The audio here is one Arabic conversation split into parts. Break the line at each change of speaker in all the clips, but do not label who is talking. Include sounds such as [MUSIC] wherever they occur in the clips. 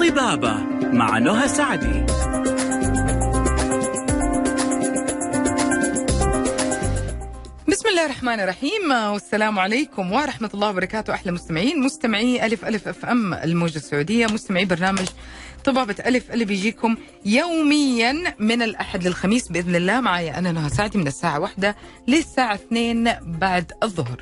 طبابة مع نهى سعدي.
الله الرحمن الرحيم. والسلام عليكم ورحمة الله وبركاته. أحلى مستمعين مستمعي ألف ألف أف أم الموجة السعودية مستمعي برنامج طبابة ألف اللي بيجيكم يوميا من الأحد للخميس بإذن الله. معي أنا نهى سعدي من الساعة واحدة للساعة اثنين بعد الظهر.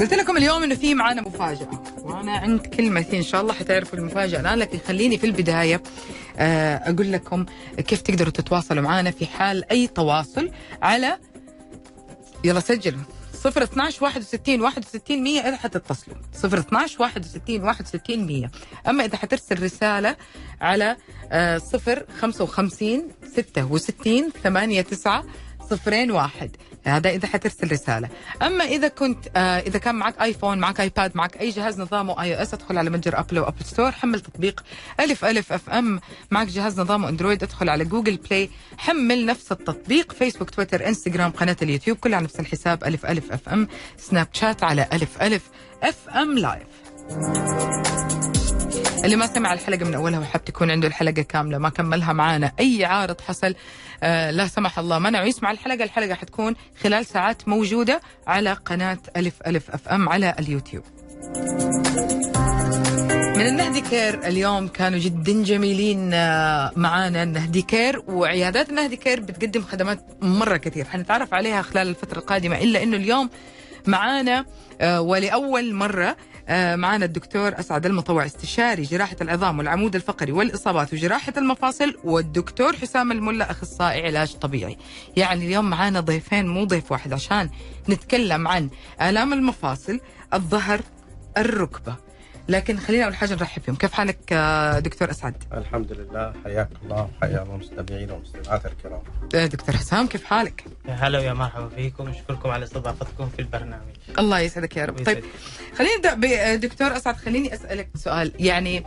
قلت لكم اليوم إنه في معانا مفاجأة وأنا عند كلمتي إن شاء الله حتعرفوا المفاجأة. الان لكن خليني في البداية آه، أقول لكم كيف تقدروا تتواصلوا معنا في حال أي تواصل على يلا سجلوا 0 12 61 61 100 إذا حتتصلوا. 0 12 61 61 100 أما إذا حترسل رسالة على 0 55 66 8 9 صفرين واحد. هذا إذا حترسل رساله أما إذا كنت آه إذا كان معك iPhone معك iPad معك أي جهاز نظامه iOS أدخل على متجر Apple و Apple Store حمل تطبيق ألف ألف FM. معك جهاز نظامه Android أدخل على Google Play حمل نفس التطبيق. فيسبوك تويتر انستغرام قناة اليوتيوب كلها على نفس الحساب ألف ألف FM. سناب شات على ألف ألف FM live اللي ما سمع الحلقة من أولها وحاب تكون عنده الحلقة كاملة ما كملها معانا. أي عارض حصل آه لا سمح الله منعه يسمع الحلقة الحلقة حتكون خلال ساعات موجودة على قناة ألف ألف FM على اليوتيوب. من النهدي Care اليوم كانوا جدا جميلين آه، معانا النهدي Care. وعيادات النهدي Care بتقدم خدمات مرة كثير. حنتعرف عليها خلال الفترة القادمة إلا إنه اليوم معانا آه، ولأول آه، معانا الدكتور أسعد المطوع استشاري جراحة العظام والعمود الفقري والإصابات وجراحة المفاصل والدكتور حسام الملا أخصائي علاج طبيعي. يعني اليوم معانا ضيفين مو ضيف واحد عشان نتكلم عن آلام المفاصل الظهر الركبة. لكن خلينا اول حاجة نرحب فيهم كيف حالك دكتور أسعد؟
الحمد لله حياك الله وحيا الله المستمعين والمستمعات الكرام.
دكتور حسام كيف حالك؟
يا هلا ويا مرحبا فيكم أشكركم على استضافتكم في البرنامج.
الله يسعدك يا رب. طيب. خلينا نبدأ بدكتور أسعد خليني أسألك سؤال. يعني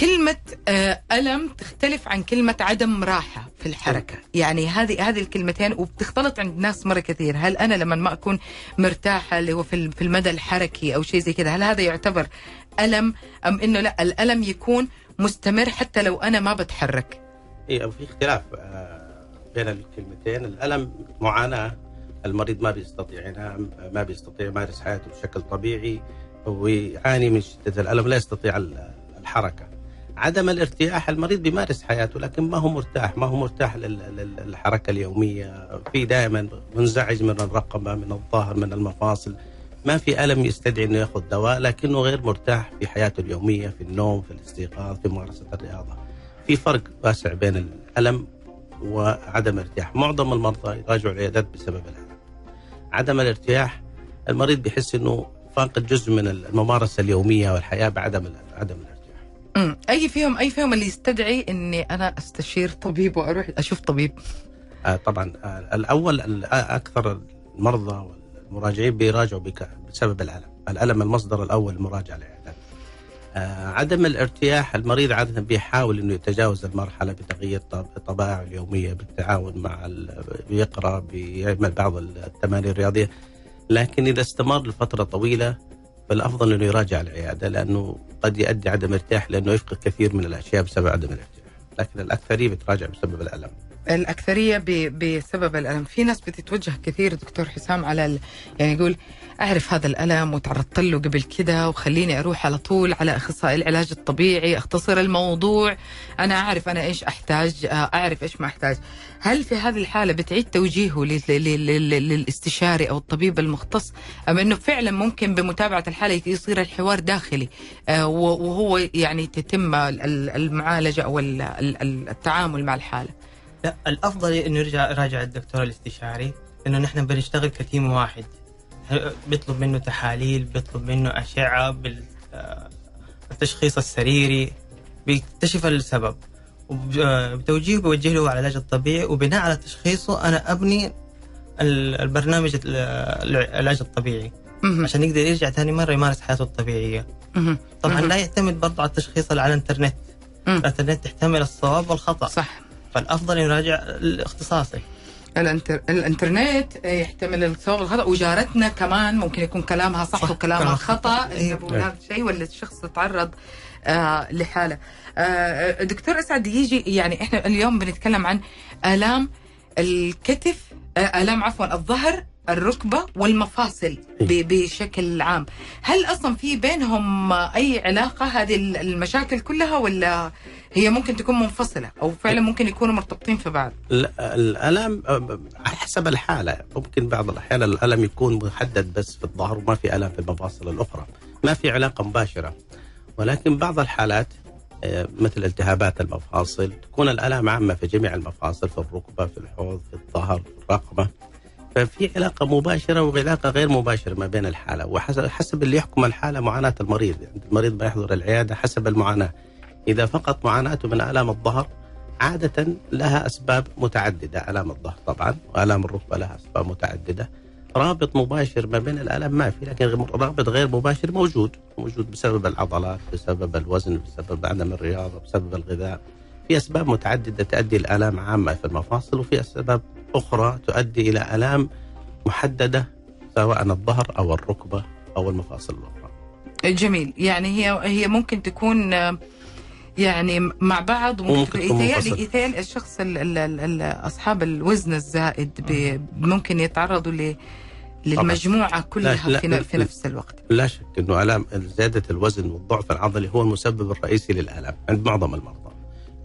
كلمة آه، ألم تختلف عن كلمة عدم راحة في الحركة. يعني هذه هذه الكلمتين وبتختلط عند ناس مرة كثير. هل أنا لما ما أكون مرتاحة اللي هو في ال- في المدى الحركي أو شيء زي كذا هل هذا يعتبر ألم؟ أم إنه لا الألم يكون مستمر حتى لو أنا ما بتحرك.
اي في اختلاف آه، بين الكلمتين. الألم معاناة المريض ما بيستطيع ينام ما بيستطيع يمارس حياته بشكل طبيعي ويعاني من شدة الألم لا يستطيع ال- الحركة. عدم الارتياح المريض بيمارس حياته لكن ما هو مرتاح ما هو مرتاح لل- لل- للحركة اليومية. في دائما منزعج من الرقبه من الظهر من المفاصل. ما في ألم يستدعي إنه يأخذ دواء لكنه غير مرتاح في حياته اليومية في النوم في الاستيقاظ في ممارسة الرياضة. في فرق واسع بين الألم وعدم الارتياح. معظم المرضى يراجعوا العيادات بسبب الألم. عدم الارتياح المريض بيحس إنه فاقد جزء من الممارسة اليومية والحياة بعدم عدم الارتياح
أي فيهم أي فيهم اللي يستدعي إني أنا أستشير طبيب وأروح أشوف طبيب.
آه طبعا آه الأول ال- آه، أكثر المرضى والمراجعين بيراجعوا بسبب الألم، الألم المصدر الأول للمراجعه للعيادات. آه عدم الارتياح المريض عادة بيحاول إنه يتجاوز المرحلة بتغيير طب- طبائعه اليومية بالتعاون مع بيقرأ بيعمل بعض التمارين الرياضية. لكن إذا استمر لفترة طويلة فالأفضل إنه يراجع العيادة لأنه قد يؤدي عدم ارتياح لأنه يفقد كثير من الأشياء بسبب عدم الارتياح، لكن الاكثريه بتراجع بسبب الألم.
الأكثرية ب- بسبب الألم. في ناس بتتوجه كثير دكتور حسام على ال... يعني يقول أعرف هذا الألم وتعرضت له قبل كده وخليني أروح على طول على أخصائي العلاج الطبيعي أختصر الموضوع. أنا أعرف أنا إيش أحتاج آه، أعرف إيش ما أحتاج. هل في هذه الحالة بتعيد توجيهه لل... لل... لل... للاستشاري أو الطبيب المختص؟ أم أنه فعلا ممكن بمتابعة الحالة يصير الحوار داخلي آه، وهو يعني تتم ال- المعالجة أو ال- ال- التعامل مع الحالة؟
لا الأفضل إنه يرجع يراجع الدكتور الاستشاري لأنه نحن بنشتغل كتيم واحد بيطلب منه تحاليل بيطلب منه أشعة بالتشخيص السريري بيكتشف السبب وبتوجيهه بيوجه له على العلاج الطبيعي وبناء على تشخيصه أنا أبني ال- البرنامج ال- العلاج الطبيعي. عشان يقدر يرجع ثاني مرة يمارس حياته
الطبيعية.
طبعا. لا يعتمد برضه على التشخيص اللي على
الإنترنت.
الإنترنت تحتمل الصواب والخطأ
صح
فالأفضل يراجع الاختصاصي
الانتر... الانترنت يحتمل الصواب والخطا وجارتنا كمان ممكن يكون كلامها صح,
صح،
وكلامها
كلامها
خطا
خطأ. إيه.
إنه هذا الشيء ولا الشخص تعرض آه لحالة آه دكتور أسعد يجي يعني إحنا اليوم بنتكلم عن آلام الكتف آه آلام عفوا الظهر الركبة والمفاصل ب- بشكل عام. هل أصلا في بينهم أي علاقة؟ هذه المشاكل كلها ولا هي ممكن تكون منفصلة أو فعلا ممكن يكونوا مرتبطين في بعض؟
لا، الألم على حسب الحالة. ممكن بعض الأحيان الألم يكون محدد بس في الظهر وما في ألم في المفاصل الأخرى. ما في علاقة مباشرة. ولكن بعض الحالات آه، مثل التهابات المفاصل تكون الالام عامة في جميع المفاصل في الركبة في الحوض في الظهر في الرقبة. ففي علاقة مباشرة وعلاقة غير مباشرة ما بين الحالة. وحسب حسب اللي يحكم الحالة معاناة المريض. يعني المريض ما يحضر العيادة حسب المعاناة. إذا فقط معاناته من آلام الظهر عادة لها أسباب متعددة. آلام الظهر طبعا وآلام الركبة لها أسباب متعددة. رابط مباشر ما بين الآلام ما في لكن رابط غير مباشر موجود. موجود بسبب العضلات بسبب الوزن بسبب عدم الرياضة بسبب الغذاء. في أسباب متعددة تؤدي الآلام عامة في المفاصل وفي أسباب أخرى تؤدي إلى آلام محددة سواء الظهر أو الركبة أو المفاصل الأخرى.
جميل. يعني هي هي ممكن تكون يعني مع بعض
وممكن تكون
يتهيألي. يتهيألي الشخص ال ال ال ال أصحاب الوزن الزائد ممكن يتعرضوا ل للمجموعة كلها
لا،
في,
لا،
في. نفس الوقت.
لا شك إنه ألام زيادة الوزن والضعف العضلي هو المسبب الرئيسي للألام عند معظم المرضى.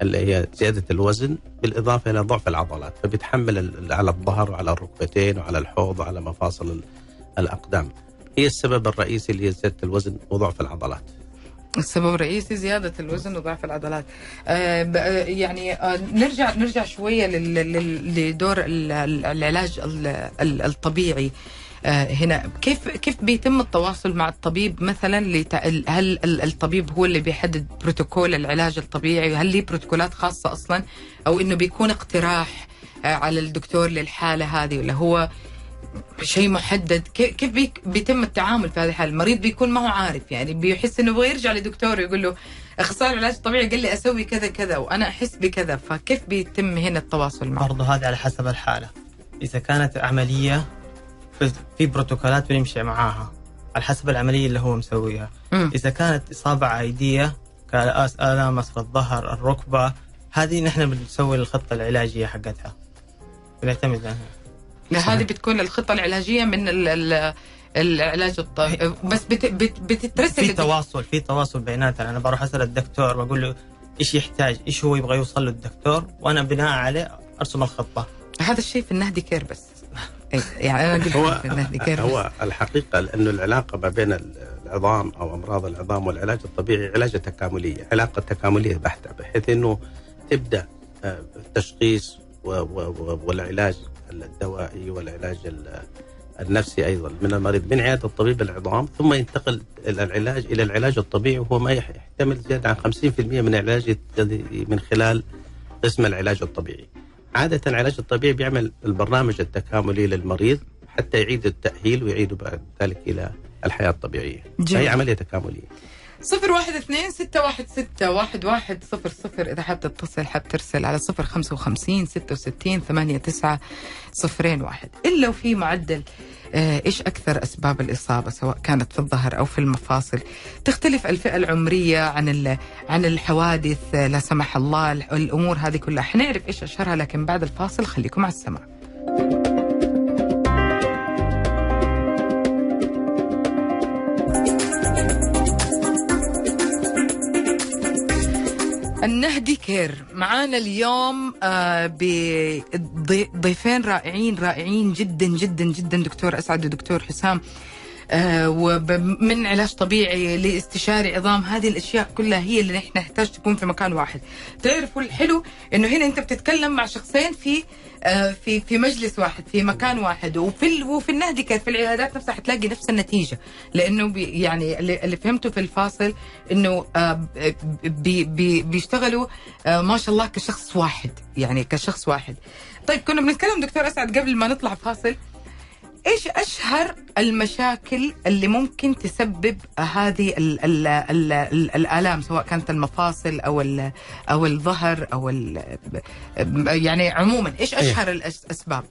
اللي هي زيادة الوزن بالإضافة إلى ضعف العضلات فبتحمل على الظهر وعلى الركبتين وعلى الحوض وعلى مفاصل ال- الأقدام. هي السبب الرئيسي اللي هي زيادة الوزن وضعف العضلات.
السبب الرئيسي زيادة الوزن وضعف العضلات. آه آه، يعني آه نرجع نرجع شوية لدور ال- ال- العلاج ال- ال- الطبيعي. هنا كيف كيف بيتم التواصل مع الطبيب مثلا هل ال- الطبيب هو اللي بيحدد بروتوكول العلاج الطبيعي؟ هل ليه بروتوكولات خاصة أصلا؟ أو إنه بيكون اقتراح آه على الدكتور للحالة هذه ولا هو شيء محدد؟ كي- كيف بيتم التعامل في هذه الحالة؟ المريض بيكون ما هو عارف يعني بيحس إنه يبغى يرجع لدكتور يقول له إخصائي العلاج الطبيعي قال لي أسوي كذا كذا وأنا أحس بكذا. فكيف بيتم هنا التواصل معه؟
برضه هذه على حسب الحالة. إذا كانت عملية في- بروتوكولات بنمشي معاها على حسب العملية اللي هو مسويها.
مم.
إذا كانت إصابة عادية كالام اسفل الظهر الركبة هذه نحن بنسوي الخطة العلاجية حقتها. بنعتمد عليها.
هذه بتكون الخطة العلاجية من ال ال العلاج الطبيعي. بس بت بت بتترسل
في. تواصل في تواصل بيناتنا. أنا بروح أسأل الدكتور بقول له إيش يحتاج إيش هو يبغى يوصل له الدكتور وأنا بناء عليه أرسم الخطة.
هذا الشيء في النهدي كير بس. يعني أنا قلت
هو. هو الحقيقة لأنه العلاقة ما بين العظام أو أمراض العظام والعلاج الطبيعي علاجة تكاملية، علاقة تكاملية بحتة بحيث إنه تبدأ آه، التشخيص والعلاج الدوائي والعلاج ال- النفسي أيضا من المريض من عيادة الطبيب العظام ثم ينتقل العلاج إلى العلاج الطبيعي وهو ما يح- يحتمل زيادة عن 50% من العلاج من خلال قسم العلاج الطبيعي. عادة العلاج الطبيعي بيعمل البرنامج التكاملي للمريض حتى يعيد التأهيل ويعيد بعد ذلك إلى الحياة الطبيعية.
جميل.
فهي عملية تكاملية.
صفر واحد اثنين ستة واحد ستة واحد واحد صفر صفر. إذا حاب تتصل حاب ترسل على صفر خمسة وخمسين ستة وستين ثمانية تسعة صفرين واحد. إلا وفي معدل آه، إيش أكثر أسباب الإصابة سواء كانت في الظهر أو في المفاصل؟ تختلف الفئة العمرية عن عن الحوادث آه، لا سمح الله ال- الأمور هذه كلها. حنعرف إيش أشهرها لكن بعد الفاصل خليكم على السماع. النهدي كير. معانا اليوم آه، بضي- ضيفين رائعين رائعين جدا جدا جدا دكتور أسعد ودكتور حسام. ومن علاج طبيعي لاستشاري عظام هذه الأشياء كلها هي اللي نحن نحتاج تكون في مكان واحد. تعرفوا الحلو إنه هنا أنت بتتكلم مع شخصين في آه، في في مجلس واحد في مكان واحد وفي وفي النهدي Care في العيادات نفسها حتلاقي نفس النتيجة. لأنه يعني اللي فهمته في الفاصل إنه آه، بي بي بيشتغلوا آه، ما شاء الله كشخص واحد يعني كشخص واحد. طيب كنا بنتكلم دكتور أسعد قبل ما نطلع فاصل. إيش أشهر المشاكل اللي ممكن تسبب هذه ال ال ال ال الآلام سواء كانت المفاصل أو ال أو الظهر أو ال يعني عموما إيش أشهر الأسباب؟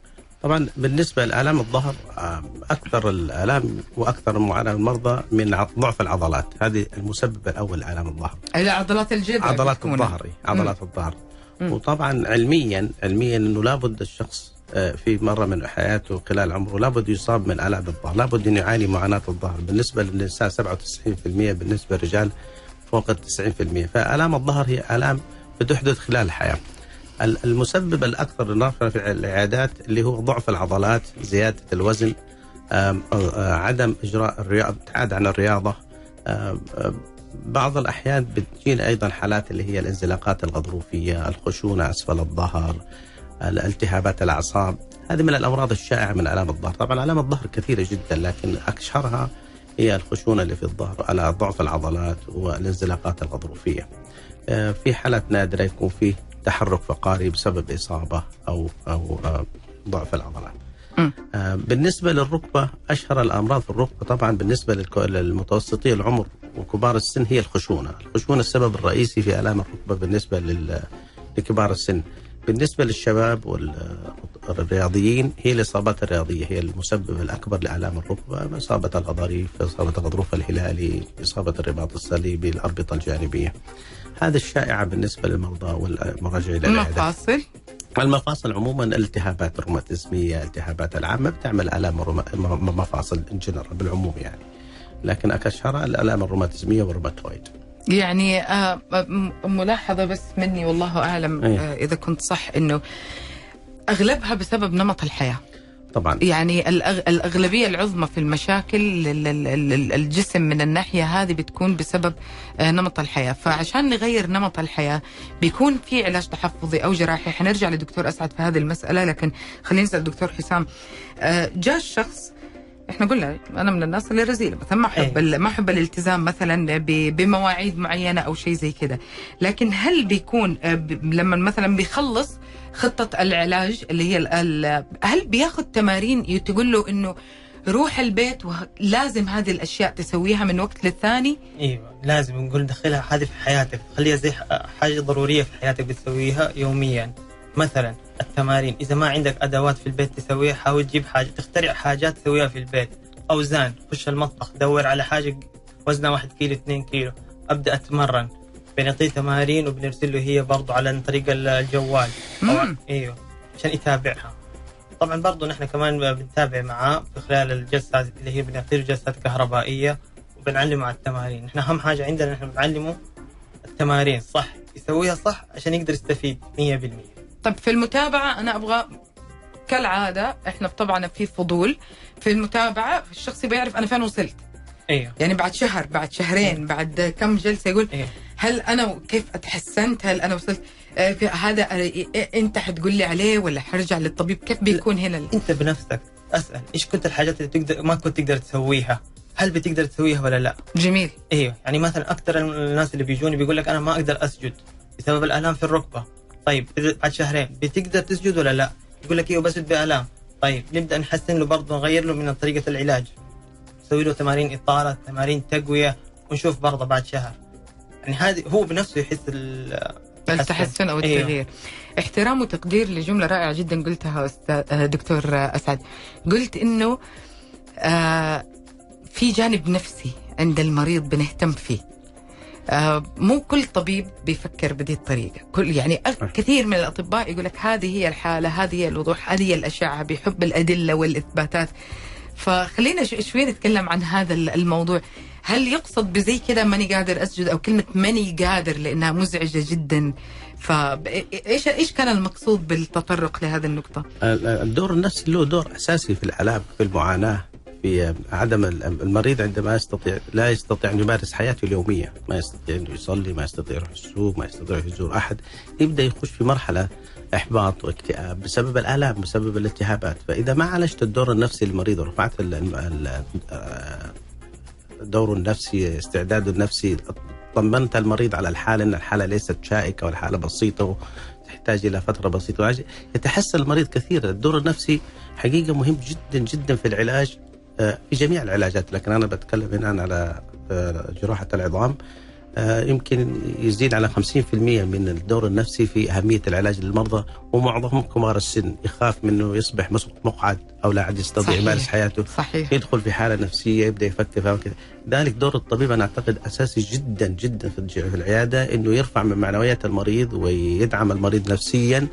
طبعا بالنسبة لآلام الظهر آه، أكثر الآلام وأكثر معاناة المرضى من ضعف العضلات هذه المسبب الأول لالام الظهر
عضلات الجذع
عضلات. الظهر إيه، عضلات الظهر. وطبعا علميا علميا إنه لابد الشخص في مرة من حياته خلال عمره لابد يصاب من الام الظهر، لابد انه يعاني معاناة الظهر، بالنسبة للنساء 97% بالنسبة للرجال فوق ال 90%، فألام الظهر هي ألام بتحدث خلال الحياة. ال- المسبب الأكثر للنقص في العيادات اللي هو ضعف العضلات، زيادة الوزن، آم، آه، عدم إجراء الرياضة، ابتعاد عن آم، بعض الأحيان بتجينا أيضا حالات اللي هي الانزلاقات الغضروفية، الخشونة أسفل الظهر، الالتهابات الأعصاب، هذه من الأمراض الشائعة من ألام الظهر، طبعا ألام الظهر كثيرة جدا لكن اشهرها هي الخشونة اللي في الظهر على ضعف العضلات والانزلاقات الغضروفية. آه، في حالات نادرة يكون فيه تحرك فقاري بسبب إصابة أو أو آه، ضعف العضلات. آه، بالنسبة للركبة أشهر الأمراض في الركبة طبعا بالنسبة للك- للمتوسطي العمر وكبار السن هي الخشونة، الخشونة السبب الرئيسي في ألام الركبة بالنسبة لل- لكبار السن. بالنسبة للشباب والرياضيين هي الإصابات الرياضية هي المسبب الأكبر لالام الركبة، إصابة الغضاريف، إصابة الغضروف الهلالي، إصابة الرباط الصليبي، الاربطه الجانبية. هذا الشائعه بالنسبة للمرضى والمراجعين العيادات.
المفاصل
المفاصل عموما الالتهابات الروماتيزمية، الالتهابات العامة بتعمل آلام الروما- م- مفاصل جنرال بالعموم يعني. لكن اشهرها الآلام الروماتيزمية والروماتويد.
يعني آه م- ملاحظة بس مني والله أعلم
إيه.
آه إذا كنت صح إنه أغلبها بسبب نمط الحياة.
طبعا.
يعني الأغ... الأغلبية العظمى في المشاكل ال- ال- ال- الجسم من الناحية هذه بتكون بسبب آه، نمط الحياة. فعشان نغير نمط الحياة بيكون في علاج تحفظي أو جراحي. حنرجع لدكتور أسعد في هذه المسألة لكن خلينا نسأل دكتور حسام آه، جاء الشخص إحنا قلنا أنا من الناس اللي رزيله مثلا ما
أحب.
ال- ما أحب الالتزام مثلا بمواعيد معينة أو شيء زي كده لكن هل بيكون آه، لما مثلا بيخلص خطة العلاج اللي هي هل بياخذ تمارين تقول له إنه روح البيت ولازم هذه الأشياء تسويها من وقت للثاني؟
إيوه لازم نقول دخلها هذه في حياتك خليها زي حاجة ضرورية في حياتك بتسويها يوميا. مثلا التمارين. إذا ما عندك أدوات في البيت تسويها حاول تجيب حاجة تخترع حاجات تسويها في البيت. أوزان خش المطبخ دور على حاجة وزنها 1 كيلو 2 كيلو. أبدأ أتمرن. بنعطيه تمارين وبنرسل له هي برضو على طريق الجوال.
مم.
إيوه عشان يتابعها. طبعا برضو نحن كمان بنتابع معاه في خلال الجلسات اللي هي بنعطيه جلسات كهربائية وبنعلمه على التمارين. نحن أهم حاجة عندنا نحن بنعلمه التمارين صح؟ يسويها صح عشان يقدر يستفيد 100%
طب في المتابعة أنا أبغى كالعادة إحنا طبعا في فضول. في المتابعة الشخص يبغى يعرف أنا فين وصلت.
أيوه
يعني بعد شهر بعد شهرين بعد كم جلسة يقول
أيوه
هل أنا كيف أتحسنت؟ هل أنا وصلت؟ آه، في هذا آه، إيه أنت حتقول لي عليه ولا حرجع للطبيب؟ كيف بيكون هنا ال-
أنت بنفسك أسأل إيش كنت الحاجات اللي تقدر ما كنت تقدر تسويها؟ هل بتقدر تسويها ولا لا؟
جميل.
أيوه يعني مثلا أكثر الناس اللي بيجوني بيقول لك أنا ما أقدر أسجد بسبب الآلام في الركبة. طيب بعد شهرين بتقدر تسجد ولا لا؟ يقول لك أيوه بسجد بالام طيب نبدأ نحسن له برضه نغير له من طريقة العلاج. نسوي له تمارين إطالة تمارين تقوية ونشوف برضه بعد شهر. يعني هذه هو بنفسه يحس ال-
التحسن أو
أيوه.
التغيير. احترام وتقدير لجملة رائعة جدا قلتها أستاذ آه، دكتور أسعد. قلت إنه آه في جانب نفسي عند المريض بنهتم فيه. مو كل طبيب بيفكر بهذه الطريقة. كل يعني أغ- كثير من الأطباء يقول لك هذه هي الحالة هذه هي الوضوح هذه هي الأشعة بيحب الأدلة والإثباتات. فخلينا شوي نتكلم عن هذا ال- الموضوع. هل يقصد بزي كذا ماني قادر أسجد أو كلمة ماني قادر لأنها مزعجة جدا؟ فايش إيش كان المقصود بالتطرق لهذه النقطة؟
الدور النفسي له دور أساسي في العلاج في المعاناة. في عدم المريض عندما يستطيع لا يستطيع أن يمارس حياته اليومية، ما يستطيع انه يصلي، ما يستطيع يروح السوق، ما يستطيع يزور أحد، يبدأ يخش في مرحلة إحباط واكتئاب بسبب الآلام بسبب الالتهابات، فإذا ما عالجت الدور النفسي للمريض ورفعت ال- ال- ال- دوره النفسي استعداده النفسي طمنت المريض على الحالة إن الحالة ليست شائكة والحالة بسيطة تحتاج إلى فترة بسيطة. يتحسن المريض كثيرا. الدور النفسي حقيقة مهم جدا جدا في العلاج في جميع العلاجات لكن أنا بتكلم هنا على آه، جراحة العظام آه، يمكن يزيد على 50% من الدور النفسي في أهمية العلاج للمرضى ومعظمهم كبار السن يخاف منه يصبح مقعد أو لا عاد يستطيع. يمارس حياته
صحيح
يدخل في حالة نفسية يبدأ يفكر فيها وكذا ذلك دور الطبيب أنا أعتقد أساسي جدا جدا في في العيادة إنه يرفع من معنويات المريض ويدعم المريض نفسيا آه،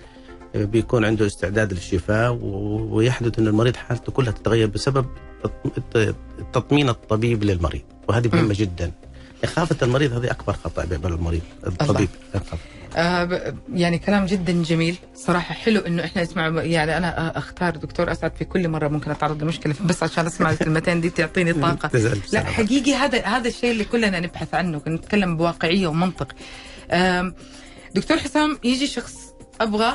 بيكون عنده استعداد للشفاء ويحدث إن المريض حالته كلها تتغير بسبب تط- الت- التطمين الطبيب للمريض. وهذه. مهمة جدا. إخافة المريض هذه أكبر خطأ بيقبل المريض الطبيب.
آه يعني كلام جدا جميل. صراحة حلو إنه إحنا نسمع يعني أنا أختار دكتور أسعد في كل مرة ممكن أتعرض لمشكلة بس عشان أسمع [LAUGHS] الكلمتين دي تعطيني طاقة. لا. حقيقي هذا هذا الشيء اللي كلنا نبحث عنه نتكلم بواقعية ومنطق. آم، دكتور حسام يجي شخص أبغى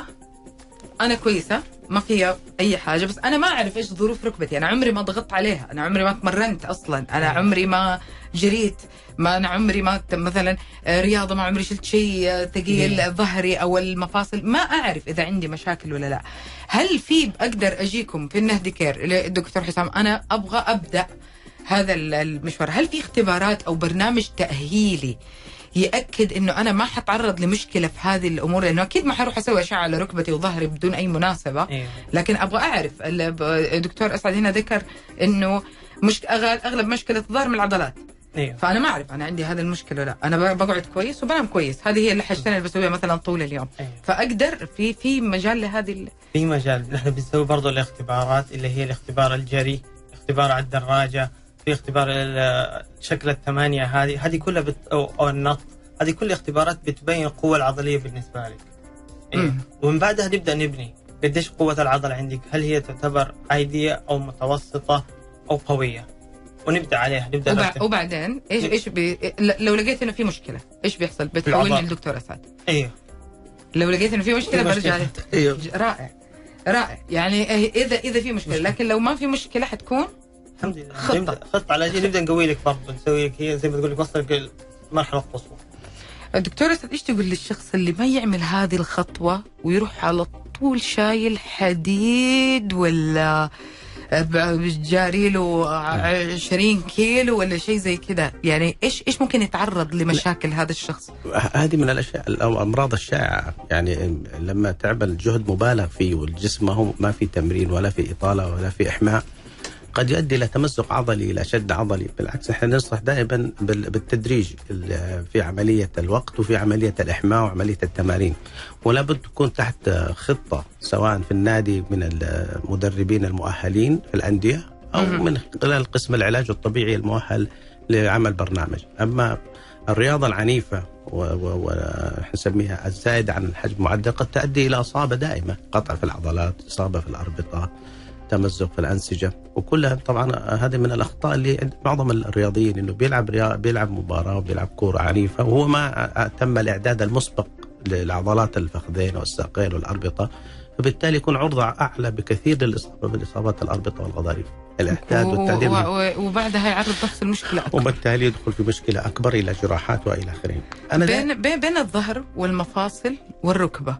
أنا كويسة ما فيها أي حاجة بس أنا ما أعرف إيش ظروف ركبتي. أنا عمري ما ضغطت عليها أنا عمري ما تمرنت أصلا أنا عمري ما جريت ما أنا عمري ما مثلا آه، رياضة ما عمري شلت شيء آه، ثقيل ظهري أو المفاصل ما أعرف إذا عندي مشاكل ولا لا. هل في أقدر أجيكم في النهدي كير الدكتور حسام أنا أبغى أبدأ هذا ال- المشوار؟ هل في اختبارات أو برنامج تأهيلي يأكد إنه أنا ما حتعرض لمشكلة في هذه الأمور لأنه أكيد ما حروح أسوي أشعة على ركبتي وظهري بدون أي مناسبة.
أيوه
لكن أبغى أعرف الدكتور أسعد هنا ذكر إنه مش أغلب مشكلة الظهر من العضلات.
أيوه
فأنا ما أعرف أنا عندي هذه المشكلة لأ. أنا بقعد كويس وبنام كويس. هذه هي الحاجتين اللي بسويها مثلا طول اليوم.
أيوة.
فأقدر في في مجال لهذه ال-
في مجال. نحن بنسوي برضو الاختبارات اللي هي الاختبار الجري اختبار على الدراجة في اختبار شكل الثمانية هذه. هذه كلها بت... أو, أو النط. هذه كل اختبارات بتبين القوة العضلية بالنسبة لك. إيه. ومن بعدها نبدأ نبني. قديش قوة العضلة عندك؟ هل هي تعتبر عادية أو متوسطة أو قوية؟ ونبدأ عليها. نبدأ
وبع... وبعدين إيش إيش بي... لو لقيت إنه في مشكلة إيش بيحصل؟ بتحولني. للدكتور اسعد
أيوه
لو لقيت إنه في
مشكلة
برجع.
أيوه رائع. رائع. يعني إيه- اذا إذا في مشكلة. لكن لو ما في مشكلة حتكون
الحمد لله. نبدأ. خطة على جي نبدأ نقوي لك برضه نسوي لك هي زي ما تقول لك وصلك المرحلة القصوى
الدكتور اسعد إيش تقول للشخص اللي ما يعمل هذه الخطوة ويروح على طول شايل حديد ولا جاري له 20 كيلو ولا شيء زي كذا؟ يعني إيش إيش ممكن يتعرض لمشاكل هذا الشخص؟
هذه من الأشياء الامراض الشائعة. يعني لما تعمل جهد مبالغ فيه والجسم ما هو ما في تمرين ولا في إطالة ولا في إحماء قد يؤدي إلى تمزق عضلي إلى شد عضلي. بالعكس إحنا ننصح دائما بال- بالتدريج ال- في عملية الوقت وفي عملية الإحماء وعملية التمارين. ولا بد تكون تحت خطة سواء في النادي من المدربين المؤهلين في الأندية
أو.
من خلال قسم العلاج الطبيعي المؤهل لعمل برنامج. أما الرياضة العنيفة ونسميها الزائده عن الحجم المعدل قد تؤدي إلى إصابة دائمة قطع في العضلات إصابة في الأربطة. تمزق في الأنسجة وكلها طبعا هذه من الأخطاء اللي عند معظم الرياضيين إنه بيلعب. بيلعب مباراة وبيلعب كورة عنيفة وهو ما تم الإعداد المسبق للعضلات الفخذين والساقين والأربطة فبالتالي يكون عرضة أعلى بكثير للإصابة بالاصابات الأربطة والغضاريف
الإعداد
والتعديل
وبعدها يعرض نفس المشكلة أكبر.
وبالتالي يدخل في مشكلة أكبر إلى جراحات وإلى اخره. أنا
بين بين بين الظهر والمفاصل والركبة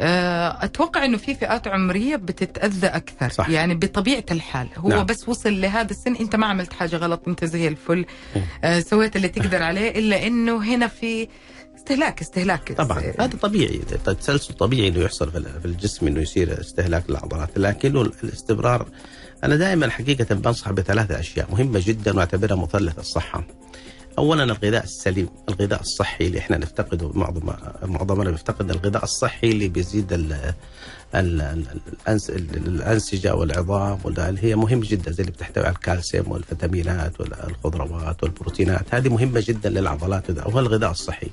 أتوقع إنه في فئات عمرية بتتأذى أكثر
صح.
يعني بطبيعة الحال هو
نعم.
بس وصل لهذا السن أنت ما عملت حاجة غلط أنت زي الفل
مم.
آه، سويت اللي تقدر عليه إلا إنه هنا في استهلاك استهلاك
طبعا هذا طبيعي التسلسل طبيعي إنه يحصل في الجسم إنه يصير استهلاك للعضلات لكنه الاستمرار أنا دائما حقيقة بنصح بثلاثة أشياء مهمة جدا وأعتبرها مثلث الصحة. اولا الغذاء السليم، الغذاء الصحي اللي إحنا نفتقده معظم معظمنا بيفتقد الغذاء الصحي اللي بيزيد ال الأنسجة والعظام هي مهم جدا زي اللي بتحتوي على الكالسيوم والفيتامينات والخضروات والبروتينات هذه مهمة جدا للعضلات وده هو الغذاء الصحي.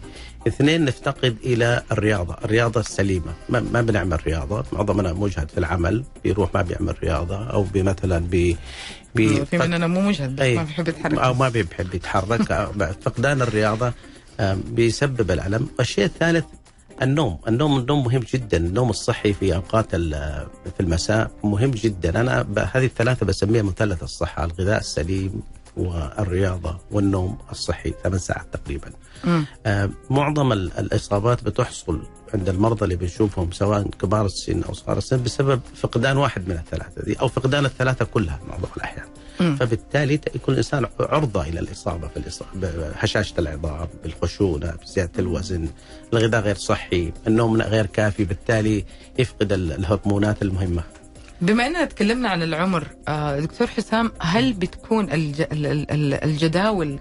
اثنين نفتقد إلى الرياضة، الرياضة السليمة، ما, ما بنعمل رياضة، معظمنا مجهد في العمل بيروح ما بيعمل رياضة أو مثلا بي بي
في مننا مو مجهد. ما بيحب يتحرك.
أو ما بيحب يتحرك. [LAUGHS] فقدان الرياضة بيسبب الألم، والشيء الثالث النوم، النوم النوم مهم جدا، النوم الصحي في أوقات في المساء مهم جدا، أنا هذه الثلاثة بسميها مثلث الصحة، الغذاء السليم والرياضة والنوم الصحي ثمان ساعات تقريبا. آه، معظم ال- الإصابات بتحصل عند المرضى اللي بنشوفهم سواء كبار السن أو صغار السن بسبب فقدان واحد من الثلاثة دي أو فقدان الثلاثة كلها معظم الأحيان.
مم.
فبالتالي يكون الإنسان عرضة إلى الإصابة في الإصابة بهشاشه العظام، بالخشونة، بزيادة الوزن، الغذاء غير صحي، النوم غير كافي، بالتالي يفقد ال- الهرمونات المهمة.
بما إننا تكلمنا عن العمر آه، دكتور حسام هل بتكون الج... ال- ال- ال- الجداول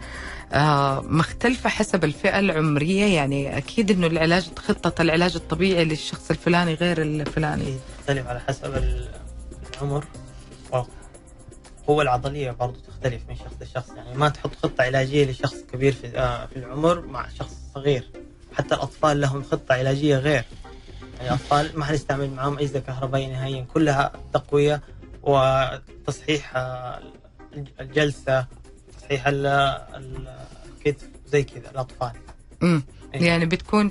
آه، مختلفة حسب الفئة العمرية؟ يعني أكيد أنه العلاج خطة العلاج الطبيعي للشخص الفلاني غير الفلاني.
تختلف على حسب ال- العمر. والقوة العضلية برضو تختلف من شخص لشخص. يعني ما تحط خطة علاجية لشخص كبير في, آه، العمر مع شخص صغير. حتى الأطفال لهم خطة علاجية غير. يعني الأطفال ما حنستعمل معهم أجهزة كهربائية نهائيا كلها تقوية وتصحيح آه، الجلسة تصحيح ال- ال- الكتف زي كذا الأطفال
مم.
إيه.
يعني بتكون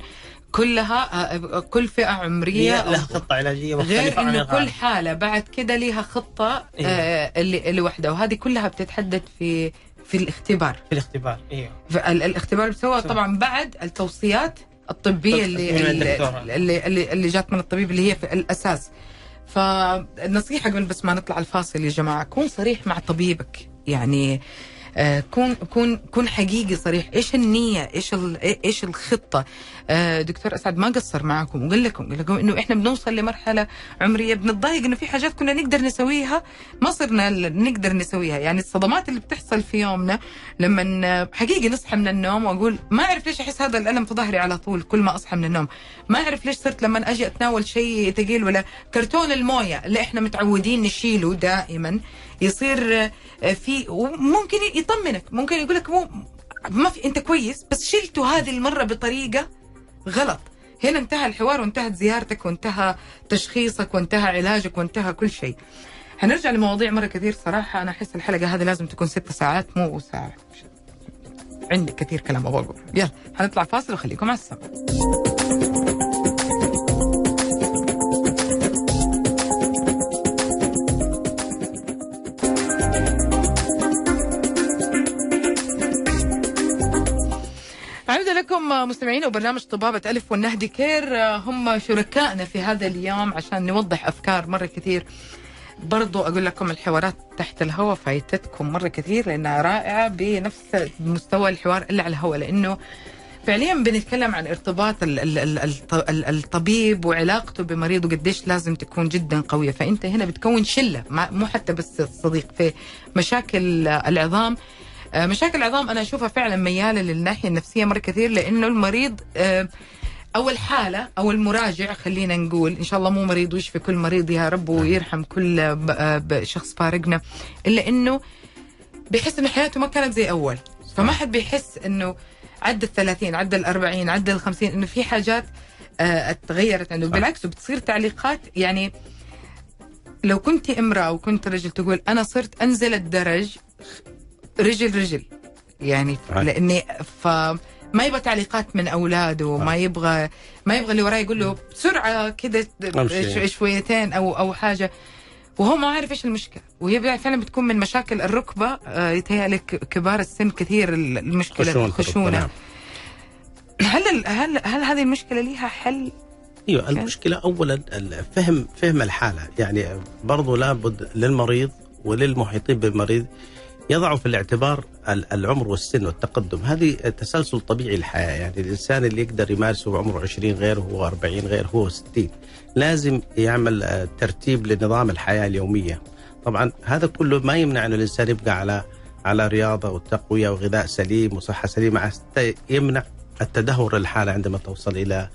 كلها آه، كل فئة عمرية
هي لها خطة علاجية مختلفة
غير
إنه.
كل حالة بعد كده ليها خطة
إيه.
آه لوحدها وهذه كلها بتتحدد في في الاختبار
في الاختبار
أيوه الاختبار بيسوى
صح.
طبعا بعد التوصيات الطبية اللي اللي. اللي, اللي, اللي جات من الطبيب اللي هي في الأساس فالنصيحه قبل بس ما نطلع الفاصل يا جماعة كون صريح مع طبيبك يعني آه، كون كون كون حقيقي صريح. إيش النية؟ إيش إيش الخطة؟ آه، دكتور أسعد ما قصر معكم وقال لكم قال لكم إنه إحنا بنوصل لمرحلة عمرية. بنتضايق إنه في حاجات كنا نقدر نسويها ما صرنا نقدر نسويها. يعني الصدمات اللي بتحصل في يومنا لما حقيقي نصحى من النوم وأقول ما أعرف ليش أحس هذا الألم في ظهري على طول كل ما أصحى من النوم. ما أعرف ليش صرت لما أجي أتناول شيء ثقيل ولا كرتون الموية. اللي إحنا متعودين نشيله دائما. يصير آه، في وممكن يطمنك ممكن يقول لك مو ما في انت كويس بس شلته هذه المرة بطريقة غلط. هنا انتهى الحوار وانتهت زيارتك وانتهى تشخيصك وانتهى علاجك وانتهى كل شيء. هنرجع لمواضيع مرة كثير صراحة. أنا أحس الحلقة هذه لازم تكون ست ساعات مو ساعة. عندي كثير كلام أبغى يلا حنطلع فاصل وخليكم على السمع عودة لكم مستمعين وبرنامج طبابة ألف والنهدي كير. هم شركائنا في هذا اليوم عشان نوضح أفكار مرة كثير. برضو أقول لكم الحوارات تحت الهواء فايتتكم مرة كثير لأنها رائعة بنفس مستوى الحوار اللي على الهواء لأنه فعليا بنتكلم عن ارتباط ال- ال- ال- الط- ال- الطبيب وعلاقته بمريضه قديش لازم تكون جدا قوية. فأنت هنا بتكون ما- مو حتى بس الصديق في مشاكل العظام. مشاكل العظام أنا أشوفها فعلا ميالة للناحية النفسية مرة كثير لأنه المريض آه، أو الحاله أو المراجع خلينا نقول إن شاء الله مو مريض ويشفي كل مريض يا رب ويرحم كل آه، شخص فارقنا إلا إنه بيحس انه حياته ما كانت زي أول. فما حد بيحس إنه عدى ال 30 عدى ال 40 عدى ال 50 إنه في حاجات آه، اتغيرت عنده. بالعكس بتصير تعليقات يعني لو كنت امرأة وكنت رجل تقول أنا صرت أنزل الدرج رجل رجل. يعني
صحيح.
لأني ف ما يبغى تعليقات من أولاده ما يبغى ما يبغى اللي وراه يقول له بسرعة كذا شويتين أو أو حاجة. وهو ما عارف إيش المشكلة. وهي فعلا بتكون من مشاكل الركبة آه، يتهيألي كبار السن كثير ال-
المشكلة الركبة،
الخشونه
نعم.
هل هل هل هذه المشكلة لها حل؟
أيوه المشكلة اولا فهم فهم الحالة. يعني برضو لابد للمريض وللمحيطين بالمريض يضعوا في الاعتبار ال- العمر والسن والتقدم. هذه تسلسل طبيعي الحياة يعني الإنسان اللي يقدر يمارسه وعمره 20 غير هو 40 غير هو 60 لازم يعمل ترتيب لنظام الحياة اليومية. طبعا هذا كله ما يمنع أن الإنسان يبقى على على رياضة وتقويه وغذاء سليم وصحة سليمة. حتى يمنع التدهور الحالة عندما توصل متق-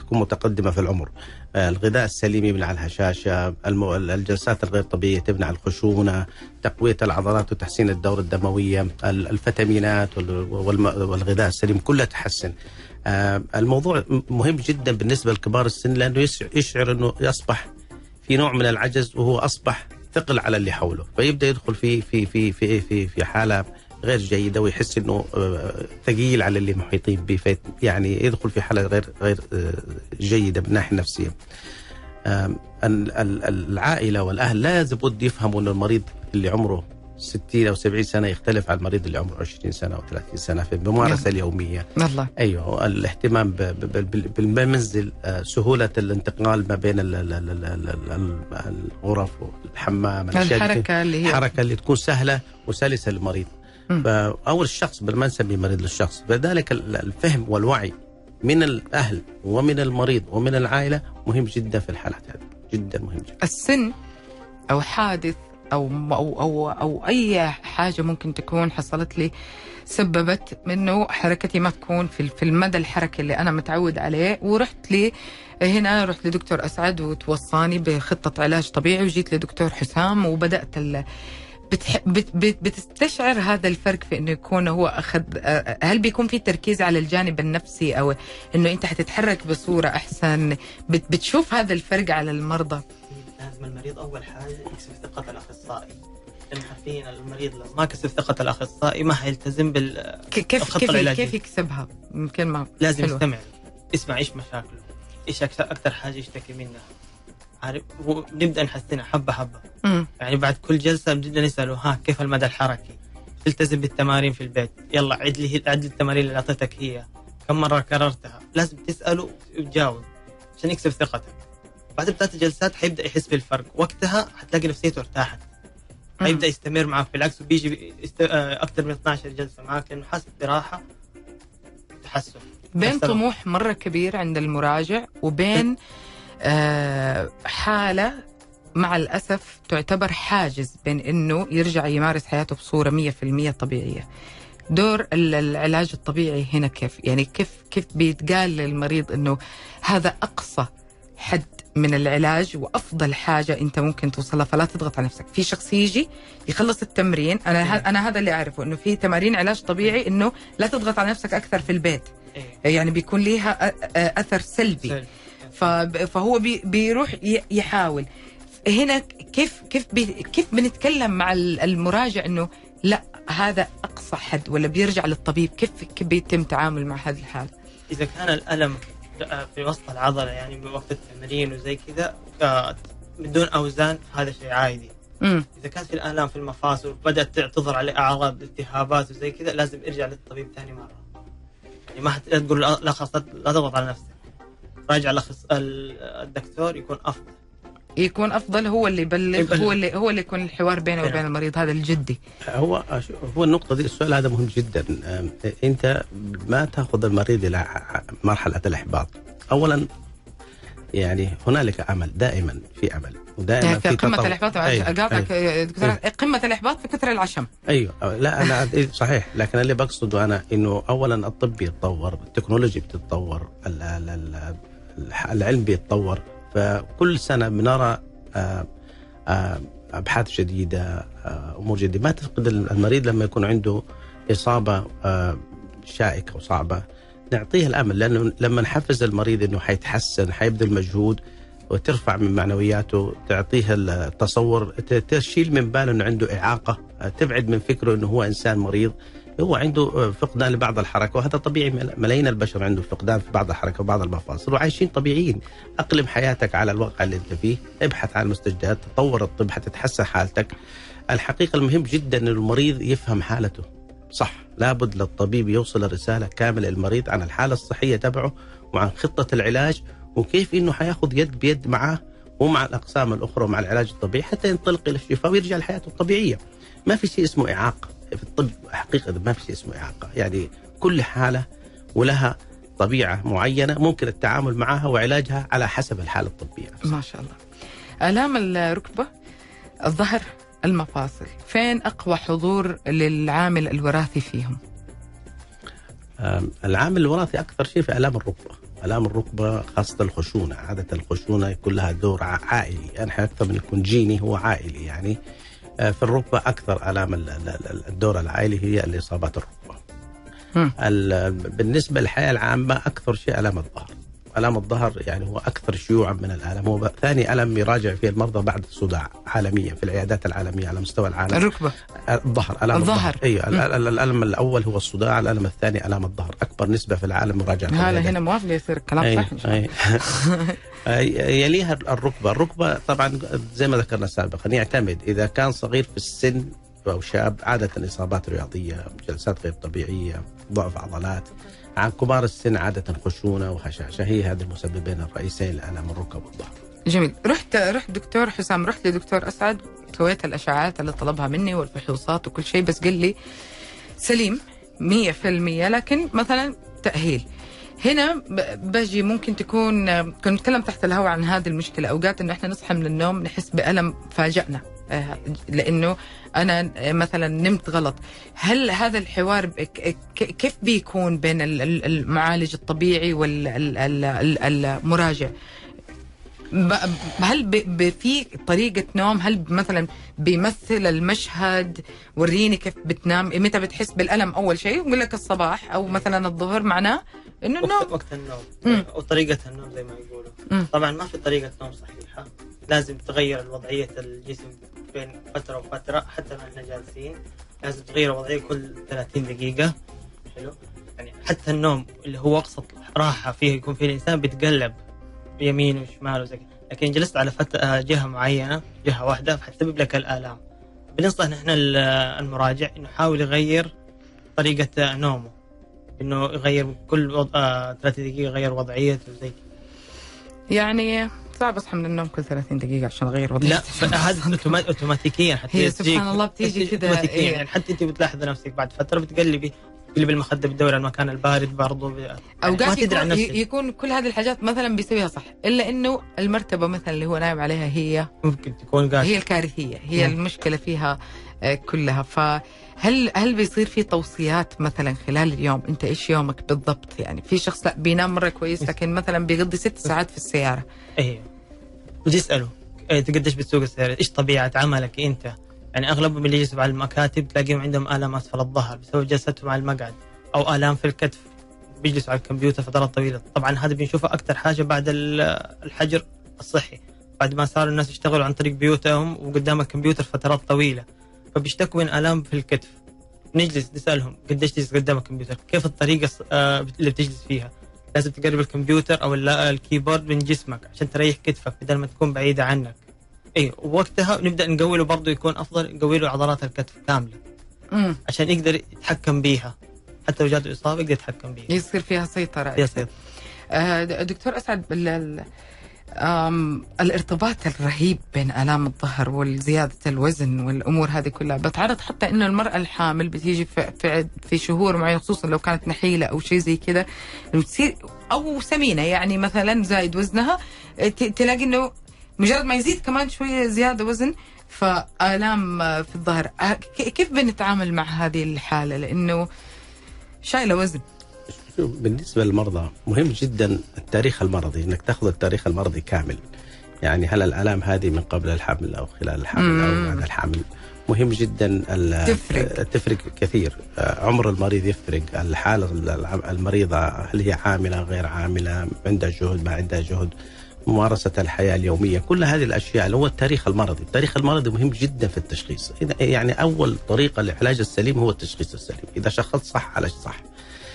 تكون متقدمة في العمر. آه، الغذاء السليم يمنع الهشاشة، الجلسات الغير طبيعية تمنع الخشونة، تقوية العضلات وتحسين الدورة الدموية، ال- الفيتامينات والغذاء السليم كلها تحسن. آه، الموضوع مهم جدا بالنسبة لكبار السن لأنه يشعر إنه يصبح في نوع من العجز وهو أصبح ثقل على اللي حوله، فيبدأ يدخل في في في في في, في حالة غير جيدة ويحس إنه آه، ثقيل على اللي محيطين به. في- يعني يدخل في حالة غير غير آه، جيدة من الناحيه النفسيه. العائلة والأهل لازم بد يفهموا إن المريض اللي عمره 60 أو 70 سنة يختلف عن المريض اللي عمره 20 سنة أو 30 سنة في الممارسه اليومية.
والله
أيوه الاهتمام بالمنزل آه، سهولة الانتقال ما بين ال- ال- ال- ال- ال- الغرف والحمام.
الحركة اللي هي.
الحركة اللي تكون سهلة وسلسة للمريض. فاول الشخص بل ما نسميه مريض للشخص؟ فذلك ال- الفهم والوعي من الأهل ومن المريض ومن العائلة مهم جدا في الحالات هذه. جدا مهم جدا.
السن أو حادث أو أو أو, أو أي حاجة ممكن تكون حصلت لي سببت منه حركتي ما تكون في في المدى الحركي اللي أنا متعود عليه. ورحت لي هنا رحت لدكتور أسعد وتوصاني بخطة علاج طبيعي وجيت لدكتور حسام وبدأت بتح... بت... بت... بتستشعر هذا الفرق في إنه يكون هو أخذ أه، هل بيكون في تركيز على الجانب النفسي أو إنه أنت حتتحرك بصورة أحسن؟ بت... بتشوف هذا الفرق على المرضى؟
لازم المريض أول حاجة يكسب ثقة الأخصائي. لأن حرفيا المريض لو ما كسب ثقة الأخصائي ما حيلتزم بال
كيف كيف
العلاجية.
كيف يكسبها؟ يمكن ما
لازم
حلوة.
يستمع. يسمع إيش مشاكله. إيش أكثر حاجة يشتكي منها؟ عارف ونبدا نحسنها حبة حبة.
مم.
يعني بعد كل جلسة بنبدا نسأله ها كيف المدى الحركي؟ تلتزم بالتمارين في البيت. يلا عد لي عد التمارين اللي أعطيتك هي. كم مرة كررتها؟ لازم تسأله وتجاوب عشان يكسب ثقتك. بعد ثلاث جلسات حيبدأ يحس بالفرق. وقتها حتلاقي نفسيته ارتاحت. حيبدأ يستمر معك بالعكس وبيجي. آه، أكثر من 12 جلسة معك لأنه حاسس براحة تحسن
بين. طموح مرة كبير عند المراجع وبين آه حالة مع الأسف تعتبر حاجز بين إنه يرجع يمارس حياته بصورة 100% طبيعية. دور ال- العلاج الطبيعي هنا كيف؟ يعني كيف كيف بيتقال للمريض إنه هذا أقصى حد من العلاج وأفضل حاجة أنت ممكن توصلها فلا تضغط على نفسك، في شخص يجي يخلص التمرين، أنا ه- أنا هذا اللي أعرفه إنه في تمارين علاج طبيعي إنه لا تضغط على نفسك أكثر في البيت،
إيه.
يعني بيكون ليها أثر سلبي.
سهل.
فهو بي بيروح يحاول. هنا كيف كيف كيف بنتكلم مع ال- المراجع إنه لا هذا أقصى حد ولا بيرجع للطبيب؟ كيف كيف بيتم التعامل مع هذه الحاله
إذا كان الألم في وسط العضلة يعني بوقت التمرين وزي كذا آه، بدون أوزان هذا شيء عادي. إذا كانت في الالام في المفاصل وبدأت تظهر عليه أعراض التهابات وزي كذا لازم ارجع للطبيب ثاني مرة. يعني ما لا تقول لا خلاص لا تضغط على نفسك. راجع لخص ال- الدكتور يكون أفضل.
يكون أفضل هو اللي يبلغ
يبلغ.
هو اللي هو اللي يكون الحوار بينه وبين
نعم.
المريض هذا الجدي.
هو هو النقطة دي السؤال هذا مهم جدا. أنت ما تأخذ المريض إلى مرحلة الإحباط؟ أولا يعني هنالك أمل دائما في أمل ودائما
في قمة
تطور.
الإحباط
أيوة،
أقاطعك يا دكتور قمة الإحباط في كثر العشم.
أيوه. لا أنا إيه، صحيح. لكن اللي بقصده أنا إنه اولا الطب بيتطور التكنولوجيا بتتطور العلم بيتطور. فكل سنة بنرى آه، آه، أبحاث جديدة آه، أمور جديدة. ما تفقد المريض لما يكون عنده إصابة شائكه وصعبه نعطيه الأمل لأنه لما نحفز المريض إنه حيتحسن حيبذل مجهود وترفع من معنوياته تعطيه التصور تشيل من باله إنه عنده إعاقة تبعد من فكره إنه هو إنسان مريض. هو عنده فقدان لبعض الحركة وهذا طبيعي مل- ملايين البشر عنده فقدان في بعض الحركة وبعض المفاصل وعايشين طبيعيين. أقلم حياتك على الواقع اللي أنت فيه ابحث عن المستجدات تطور الطب حتتحسن حالتك. الحقيقة المهم جدا إن المريض يفهم حالته. صح لابد للطبيب يوصل الرسالة كاملة للمريض عن الحالة الصحية تبعه وعن خطة العلاج وكيف إنه حياخذ يد بيد معاه ومع الأقسام الأخرى ومع العلاج الطبيعي حتى ينطلق إلى الشفاء ويرجع لحياته الطبيعية. ما في شيء اسمه إعاقة. في الطب حقيقة ما في شيء اسمه إعاقة، يعني كل حالة ولها طبيعة معينة ممكن التعامل معها وعلاجها على حسب الحالة الطبية.
ما شاء الله. آلام الركبة الظهر المفاصل. فين أقوى حضور للعامل الوراثي فيهم؟
العامل الوراثي أكثر شيء في آلام الركبة، آلام الركبة خاصة الخشونة، عادة الخشونة يكون لها دور عائلي، يعني أكثر من يكون جيني هو عائلي يعني. في الركبة أكثر ال- الدور العائلي هي
الإصابات
الركبة. بالنسبة للحياة العامة أكثر شيء الام الظهر. الام الظهر يعني هو أكثر شيوعا من الألم، هو ثاني ألم يراجع فيه المرضى بعد الصداع عالميا في العيادات العالمية على مستوى العالم.
الركبة
الظهر الام
الظهر.
أيوه الألم الأول هو الصداع الألم الثاني الام الظهر أكبر نسبة في العالم مراجعة
هذا. هنا موافق يصير الكلام
أي-
صح [LAUGHS]
يليها الركبة. الركبة طبعا زي ما ذكرنا سابقا يعتمد إذا كان صغير في السن أو شاب عادة إصابات رياضية جلسات غير طبيعية ضعف عضلات. عن كبار السن عادة خشونة وهشاشة. هي هذه المسببين الرئيسيين لالام الركب والظهر
جميل. رحت رحت دكتور حسام رحت لدكتور أسعد. سويت الأشعاعات اللي طلبها مني والفحوصات وكل شيء بس قال لي سليم 100% لكن مثلا تأهيل. هنا ب- بجي ممكن تكون كنا نتكلم تحت الهواء عن هذه المشكلة. أوقات إنه إحنا نصحى من النوم نحس بألم فاجأنا. آه، لأنه أنا مثلا نمت غلط. هل هذا الحوار كيف بيكون بين ال- ال- المعالج الطبيعي والمراجع هل ب- في طريقة نوم؟ هل مثلا بيمثل المشهد؟ وريني كيف بتنام. متى بتحس بالألم أول شيء؟ يقول لك الصباح أو مثلا الظهر معناه إنه النوم.
وقت النوم.
مم.
أو طريقة النوم زي ما يقولوا.
مم.
طبعا ما في طريقة نوم صحيحة. لازم تغير وضعيه الجسم بين فترة وفترة. حتى ما إحنا جالسين لازم تغير وضعيه كل 30 دقيقة. حلو؟ يعني حتى النوم اللي هو اقصى راحة فيه يكون فيه الإنسان بيتقلب. يمين وشمال وزي لكن جلست على فترة جهة معينة جهة واحدة فحتسبب لك الآلام بننصح نحن ال- المراجع إنه يحاول يغير طريقة نومه إنه يغير كل وض... آه 30 دقيقة يغير وضعيته وزي.
يعني صعب أصحى من النوم كل 30 دقيقة عشان أغير وضعيتي
لا هذا اوتوماتيكيا حتى
هي سبحان الله بتيجي كده، [LAUGHS]
اوتوماتيكيا
إيه.
يعني حتى أنت بتلاحظ نفسك بعد فترة بتقلبي تقلبي المخدة بتدوري على المكان البارد برضه. يعني ما
اوقات
تدري عن
يكون,
نفسك
يكون كل هذه الحاجات مثلا بيسويها صح إلا إنه المرتبة مثلا اللي هو نايم عليها هي
ممكن تكون قاعد
هي الكارثية هي
مم.
المشكلة فيها آه، كلها فهل هل بيصير في توصيات مثلا خلال اليوم أنت إيش يومك بالضبط يعني في شخص لا بينام مرة كويس لكن مثلا بيقضي ست ساعات في السيارة
إيه وتساله إيه انت قديش بتسوق السيارة؟ إيش طبيعة عملك أنت؟ يعني اغلبهم اللي يجلسوا على المكاتب تلاقيهم عندهم الام اسفل الظهر بسبب جلستهم على المقعد أو آلام في الكتف بيجلسوا على الكمبيوتر فترات طويلة، طبعا هذا بنشوفه أكثر حاجة بعد ال- الحجر الصحي بعد ما صار الناس يشتغلوا عن طريق بيوتهم وقدام الكمبيوتر فترات طويلة فبيشتكوا من آلام في الكتف نجلس نسألهم قديش تجلس قدام الكمبيوتر؟ كيف الطريقة آه، اللي بتجلس فيها؟ لازم تقرب الكمبيوتر أو ال keyboard من جسمك عشان تريح كتفك بدل ما تكون بعيدة عنك. اي ووقتها نبدأ نقوي له برضه يكون أفضل نقوي له عضلات الكتف كاملة.
امم
عشان يقدر يتحكم بيها. حتى لو جاته إصابة يقدر يتحكم بيها.
يصير فيها سيطرة
يصير
آه، د- دكتور أسعد ال- ال- آم، الارتباط الرهيب بين آلام الظهر وزيادة الوزن والأمور هذه كلها بتعرض حتى إنه المرأة الحامل بتيجي في في, في شهور معينة خصوصا لو كانت نحيلة أو شيء زي كذا بتصير أو سمينة يعني مثلا زايد وزنها تلاقي إنه مجرد ما يزيد كمان شوية زيادة وزن فآلام آه، في الظهر. آه، كيف بنتعامل مع هذه الحالة؟ لأنه شايلة وزن.
شوف، بالنسبة للمرضى مهم جدا التاريخ المرضي إنك تأخذ التاريخ المرضي كامل. يعني هل الآلام هذه من قبل الحمل أو خلال الحمل أو
مم.
بعد الحمل؟ مهم جدا
تفرق.
تفرق كثير. آه، عمر المريض يفرق. الحالة الع- المريضة هل هي عاملة غير عاملة عندها جهد ما عندها جهد؟ ممارسة الحياة اليومية كل هذه الأشياء اللي هو التاريخ المرضي. التاريخ المرضي مهم جدا في التشخيص. إذا- يعني أول طريقة للعلاج السليم هو التشخيص السليم. إذا شخصت صح عالج صح.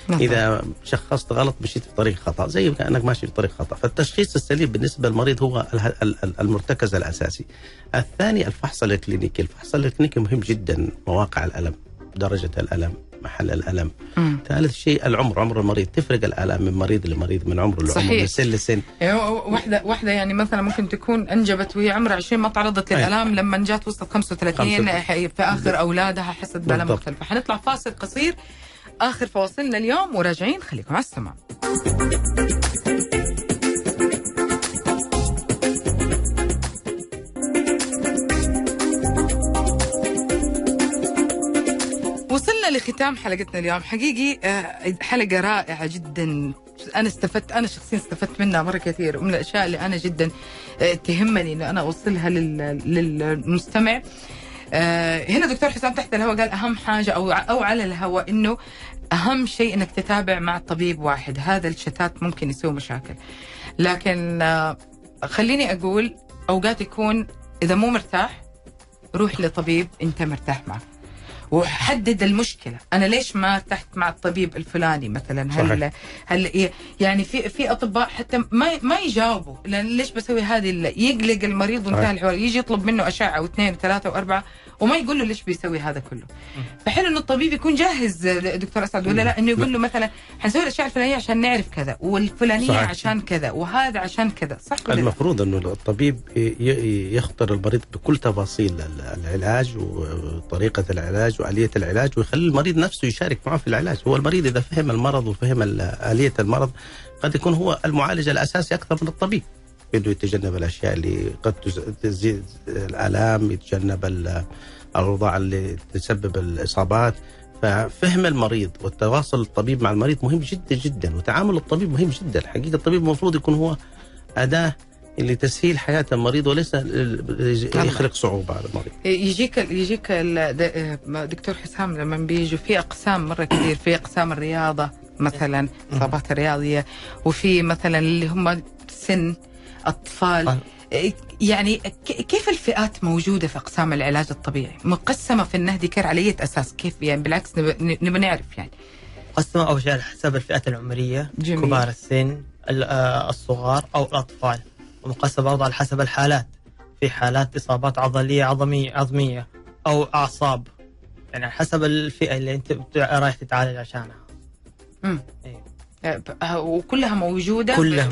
إذا شخصت غلط مشيت في طريق خطأ. زي كانك ماشي في طريق خطأ. فالتشخيص السليم بالنسبة للمريض هو ال- ال- ال- المرتكز الأساسي. الثاني الفحص الكلينيكي. الفحص الكلينيكي مهم جدا مواقع الألم درجة الألم. محل الألم
مم.
ثالث شيء العمر عمر المريض تفرق الآلام من مريض لمريض من عمر لعمر
صحيح.
من سن لسن
يعني واحدة واحدة يعني مثلا ممكن تكون أنجبت وهي عمرها 20 ما تعرضت
أي.
للألام لما جات وصلت 35
خمسة.
حي- في آخر أولادها حست بالام
بالضبط.
مختلفة حنطلع فاصل قصير آخر فواصلنا اليوم وراجعين خليكم على السماع وصلنا لختام حلقتنا اليوم. حقيقي آه، حلقة رائعة جدا. أنا استفدت أنا شخصيا استفدت منها مرة كثير ومن الأشياء اللي أنا جدا آه، تهمني إنه أنا أوصلها لل- للمستمع. آه، هنا دكتور حسام تحت الهواء قال أهم حاجة أو أو على الهواء إنه أهم شيء إنك تتابع مع طبيب واحد. هذا الشتات ممكن يسوي مشاكل. لكن خليني أقول أوقات يكون إذا مو مرتاح روح لطبيب أنت مرتاح معه. وحدد المشكلة أنا ليش ما ارتحت مع الطبيب الفلاني مثلا هل
صحيح.
هل يعني في في أطباء حتى ما ما يجاوبوا لأن ليش بسوي هذه يقلق المريض وانتهى. الحوار يجي يطلب منه أشعة وإثنين وثلاثة وأربعة وما يقول له ليش بيسوي هذا كله. فحلو إنه الطبيب يكون جاهز دكتور أسعد ولا لا؟ إنه يقول له مثلا حنسوي الأشياء الفلانية عشان نعرف كذا والفلانية
صحيح.
عشان كذا وهذا عشان كذا. صح؟
المفروض إنه الطبيب يخطر المريض بكل تفاصيل ال- العلاج وطريقة العلاج وآلية العلاج ويخلي المريض نفسه يشارك معه في العلاج، هو المريض إذا فهم المرض وفهم ال- آلية المرض قد يكون هو المعالج الأساسي أكثر من الطبيب. إنه يتجنب الأشياء اللي قد تز- تزيد الآلام، يتجنب ال- الاوضاع اللي تسبب الإصابات. ففهم المريض والتواصل الطبيب مع المريض مهم جدا جدا وتعامل الطبيب مهم جدا. حقيقة الطبيب المفروض يكون هو أداة لتسهيل حياة المريض وليس ل- يخلق صعوبة على المريض.
يجيك يجيك دكتور حسام لما بيجوا في أقسام مرة كثير في أقسام الرياضة مثلا إصابات الرياضيه وفي مثلا اللي هم سن أطفال يعني ك- كيف الفئات موجودة في أقسام العلاج الطبيعي؟ مقسمة في النهدي كير على أي أساس؟ كيف يعني بالعكس نب- نبغى نعرف يعني
مقسمة أول شيء على حسب الفئات العمرية
جميل.
كبار السن ال- آه، الصغار أو الأطفال ومقسمة برضه على حسب الحالات في حالات إصابات عضلية عظمية عظمية أو أعصاب يعني على حسب الفئة اللي أنت بتع- رايح تتعالج عشانها
مم.
إيه.
وكلها موجودة.
كلها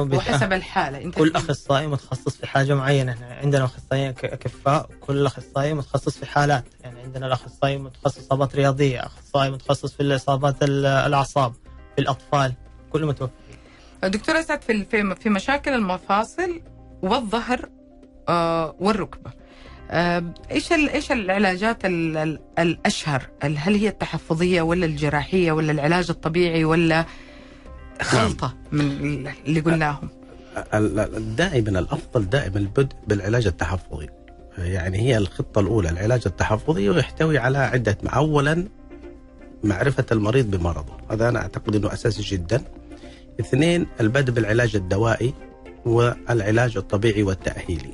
وبت-
وحسب الحالة. أنت
كل أخصائي متخصص في حاجة معينة. إحنا عندنا أخصائيين اكفاء وكل أخصائي متخصص في حالات. يعني عندنا الأخصائي متخصص اصابات رياضية أخصائي متخصص في الاصابات ال- الأعصاب في الأطفال كله متوفر
دكتور أسعد في في في مشاكل المفاصل والظهر آه والركبة. آه إيش إيش العلاجات ال- ال- الأشهر؟ هل هي التحفظية ولا الجراحية ولا العلاج الطبيعي ولا خلطه من اللي قلناهم؟
دائما الأفضل دائما البدء بالعلاج التحفظي. يعني هي الخطة الأولى العلاج التحفظي ويحتوي على عدة اولا معرفة المريض بمرضه. هذا أنا أعتقد إنه أساسي جدا. اثنين البدء بالعلاج الدوائي والعلاج الطبيعي والتأهيلي.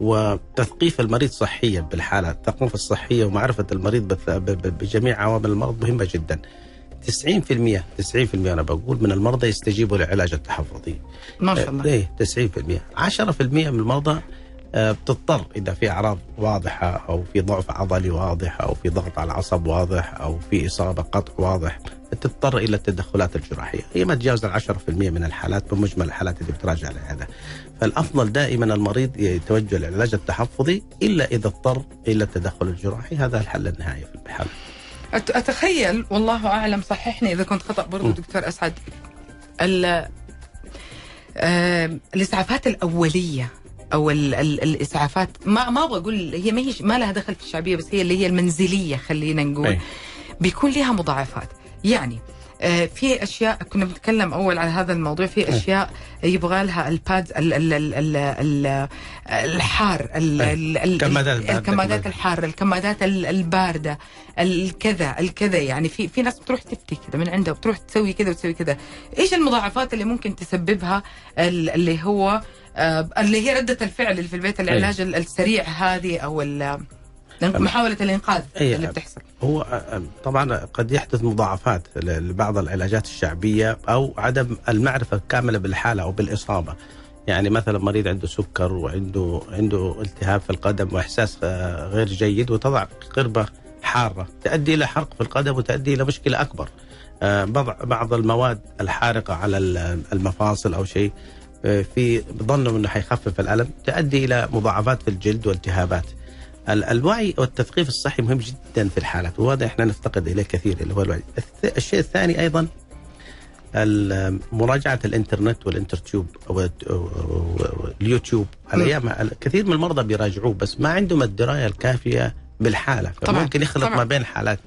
وتثقيف المريض صحيا بالحاله الثقافة الصحية ومعرفة المريض بجميع عوامل المرض مهمة جدا. 90% 90% أنا بقول من المرضى يستجيبوا للعلاج التحفظي.
ما شاء الله.
إيه 90% 10% من المرضى آه، بتضطر إذا في أعراض واضحة أو في ضعف عضلي واضح أو في ضغط على العصب واضح أو في إصابة قطع واضح تضطر إلى التدخلات الجراحية، هي ما تجاوز ال 10% من الحالات بمجمل الحالات اللي بتراجع لهذا. فالأفضل دائما المريض يتوجه للعلاج التحفظي إلا إذا اضطر إلى التدخل الجراحي، هذا الحل النهائي في الحاله.
أتخيل والله أعلم صححني إذا كنت خطأ برضو. دكتور أسعد ال- آه، الإسعافات الأولية أو ال ال الإسعافات ما ما أبغى أقول هي ما هي ما لها دخل في الشعبية بس هي اللي هي المنزلية خلينا نقول
أي.
بيكون لها مضاعفات يعني في أشياء كنا بنتكلم أول على هذا الموضوع في أشياء يبغى لها الباد ال ال ال ال ال الحار ال-
أي.
ال- ال-
الكمادات.
الكمادات الحارة الكمادات ال- الباردة الكذا الكذا يعني في في ناس بتروح تفتي كذا من عندها بتروح تسوي كذا وتسوي كذا إيش المضاعفات اللي ممكن تسببها ال- اللي هو آه، اللي هي ردة الفعل اللي في البيت العلاج ال- السريع هذه أو ال- محاولة الإنقاذ
أي.
اللي بتحصل
هو طبعا قد يحدث مضاعفات لبعض العلاجات الشعبية أو عدم المعرفة الكاملة بالحالة أو بالإصابة. يعني مثلا مريض عنده سكر وعنده عنده التهاب في القدم وإحساس آه، غير جيد وتضع قربة حارة تؤدي إلى حرق في القدم وتؤدي إلى مشكلة أكبر. آه، بعض بعض المواد الحارقة على ال- المفاصل أو شيء آه، في ظنهم إنه حيخفف الألم تؤدي إلى مضاعفات في الجلد والتهابات. ال- الوعي والتثقيف الصحي مهم جدا في الحالات وهذا إحنا نفتقد إليه كثير اللي هو الوعي. الشيء الثاني أيضا مراجعة الإنترنت والإنترتيوب أو اليوتيوب الأيام كثير من المرضى بيراجعوه بس ما عندهم الدراية الكافية بالحالة
طبعاً،
ممكن يخلط. ما بين حالات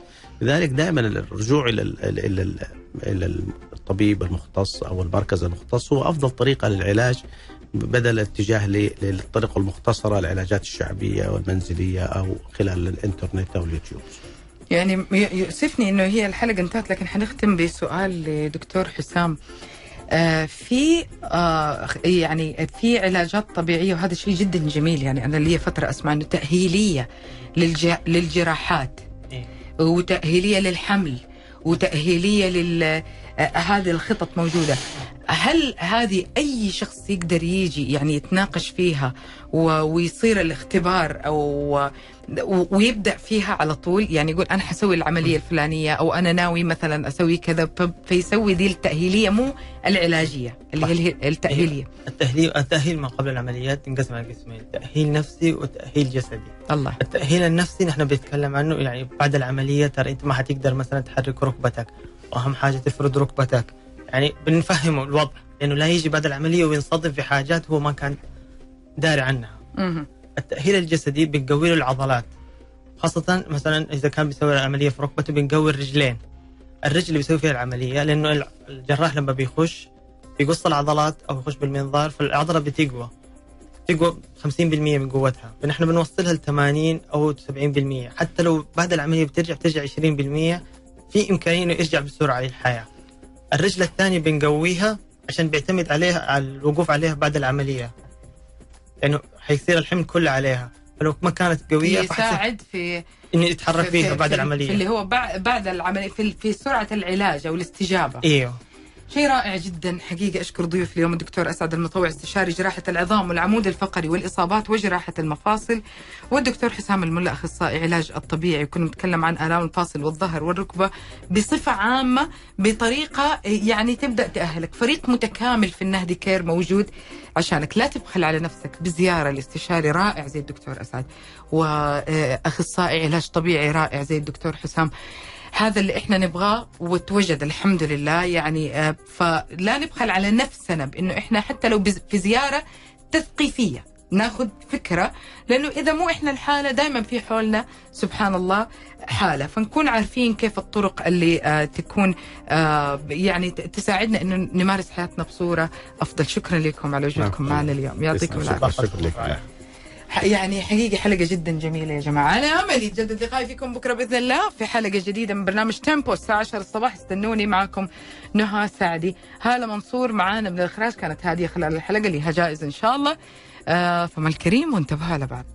لذلك دائما الرجوع إلى ال- إلى ال- إلى الطبيب المختص أو المركز المختص هو أفضل طريقة للعلاج بدل الاتجاه ل- للطرق المختصرة العلاجات الشعبية والمنزلية أو خلال الإنترنت أو اليوتيوب.
يعني يؤسفني إنه هي الحلقة انتهت لكن حنختم بسؤال لدكتور حسام آه في آه يعني في علاجات طبيعية وهذا شيء جدا جميل يعني أنا لي فترة أسمع إنه تأهيلية للج... للجراحات
إيه.
وتأهيلية للحمل وتأهيلية لل آه، هذه الخطط موجودة. هل هذه أي شخص يقدر يجي يعني يتناقش فيها ويصير الاختبار أو و- ويبدأ فيها على طول. يعني يقول أنا حسوي العملية الفلانية أو أنا ناوي مثلا أسوي كذا فيسوي دي التأهيلية مو العلاجية اللي هي التأهيلية.
التأهيل التأهيل ما قبل العمليات ينقسم على قسمين تأهيل نفسي وتأهيل جسدي.
الله.
التأهيل النفسي نحن بنتكلم عنه يعني بعد العملية ترى أنت ما حتقدر مثلا تحرك ركبتك وأهم حاجة تفرد ركبتك. يعني بنفهمه الوضع لأنه لا يجي بعد العملية وينصدم في حاجات هو ما كان داري عنها.
مهم.
التأهيل الجسدي بنقوي له العضلات. خاصة مثلا إذا كان بيسوي العملية في ركبته بنقوي الرجلين. الرجل اللي بيسوي فيها العملية لأنه الع- الجراح لما بيخش بيقص العضلات أو يخش بالمنظار فالعضلة بتقوى. تقوى 50% من قوتها. فنحن بنوصلها ل 80 أو 70% حتى لو بعد العملية بترجع ترجع 20% في إمكانية إنه يرجع بسرعة للحياة. الرجل الثانية بنقويها عشان بيعتمد عليها على الوقوف عليها بعد العملية. لأنه حيصير الحمل كله عليها. فلو ما كانت قوية فحيصير
يساعد في
إنه يتحرك
في-
فيها
في-
بعد
في-
العملية.
في اللي هو بع- بعد العملية في, في سرعة العلاج أو الاستجابة.
إيوه.
شيء رائع جدا. حقيقة أشكر ضيوف اليوم الدكتور أسعد المطوع استشاري جراحة العظام والعمود الفقري والإصابات وجراحة المفاصل والدكتور حسام الملا أخصائي علاج الطبيعي. كنا نتكلم عن آلام الفاصل والظهر والركبة بصفة عامة بطريقة يعني تبدأ تأهلك. فريق متكامل في النهدي كير موجود عشانك. لا تبخل على نفسك بزيارة لاستشاري رائع زي الدكتور أسعد وأخصائي علاج طبيعي رائع زي الدكتور حسام. هذا اللي إحنا نبغاه وتوجد الحمد لله. يعني آه، فلا نبخل على نفسنا بإنه إحنا حتى لو في زيارة تثقيفية ناخذ فكرة لأنه إذا مو إحنا الحالة دائما في حولنا سبحان الله حالة. فنكون عارفين كيف الطرق اللي آه تكون آه يعني تساعدنا إنه نمارس حياتنا بصورة أفضل. شكرا لكم على وجودكم
نعم.
معنا اليوم. يعطيكم. العافية.
شكرا لك.
يعني حقيقة حلقة جدا جميلة يا جماعة. أنا أمل يتجدد لقائي فيكم بكرة بإذن الله في حلقة جديدة من برنامج تيمبو الساعة 10 الصباح. استنوني معكم نهى سعدي. هالة منصور معانا من الإخراج. كانت هادية خلال الحلقة لها جائزة إن شاء الله. آه فما الكريم وانتبهوا على بعض.